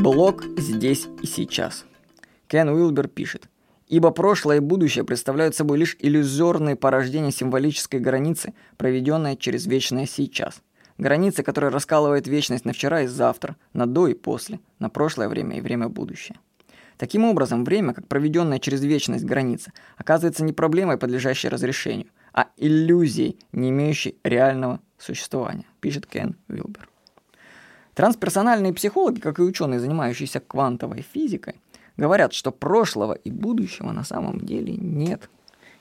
Блок здесь и сейчас. Кен Уилбер пишет. Ибо прошлое и будущее представляют собой лишь иллюзорные порождения символической границы, проведенной через вечное сейчас. Границы, которая раскалывает вечность на вчера и завтра, на до и после, на прошлое время и время будущее. Таким образом, время, как проведенная через вечность граница, оказывается не проблемой, подлежащей разрешению, а иллюзией, не имеющей реального существования, пишет Кен Уилбер. Трансперсональные психологи, как и ученые, занимающиеся квантовой физикой, говорят, что прошлого и будущего на самом деле нет.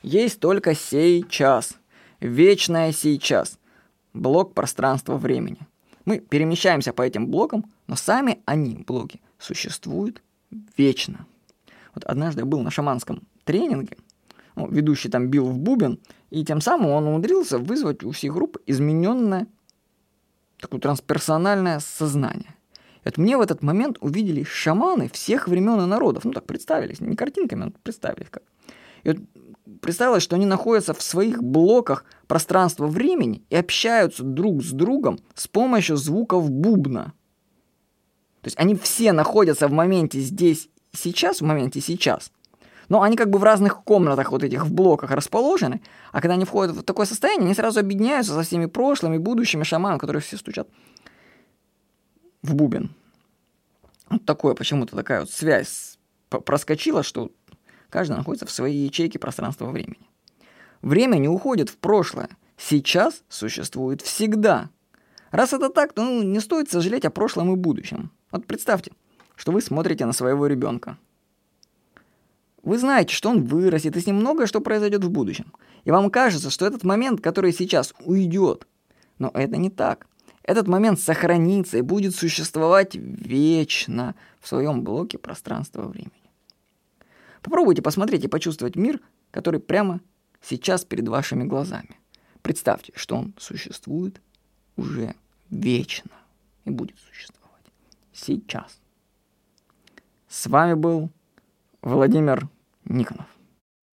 Есть только сейчас, вечное сейчас, блок пространства-времени. Мы перемещаемся по этим блокам, но сами они, блоки, существуют вечно. Вот однажды я был на шаманском тренинге, ну, ведущий там бил в бубен, и тем самым он умудрился вызвать у всей группы измененное такое трансперсональное сознание. И вот мне в этот момент увидели шаманы всех времен и народов. Ну так представились, не картинками, но представились как. И вот представилось, что они находятся в своих блоках пространства-времени и общаются друг с другом с помощью звуков бубна. То есть они все находятся в моменте здесь сейчас, в моменте сейчас. Но они как бы в разных комнатах вот этих в блоках расположены, а когда они входят в такое состояние, они сразу объединяются со всеми прошлыми, будущими шаманами, которые все стучат в бубен. Вот такое почему-то такая вот связь проскочила, что каждый находится в своей ячейке пространства-времени. Время не уходит в прошлое. Сейчас существует всегда. Раз это так, то ну, не стоит сожалеть о прошлом и будущем. Вот представьте, что вы смотрите на своего ребенка. Вы знаете, что он вырастет, и с ним многое что произойдет в будущем. И вам кажется, что этот момент, который сейчас уйдет. Но это не так. Этот момент сохранится и будет существовать вечно в своем блоке пространства-времени. Попробуйте посмотреть и почувствовать мир, который прямо сейчас перед вашими глазами. Представьте, что он существует уже вечно и будет существовать сейчас. С вами был Владимир Никонов.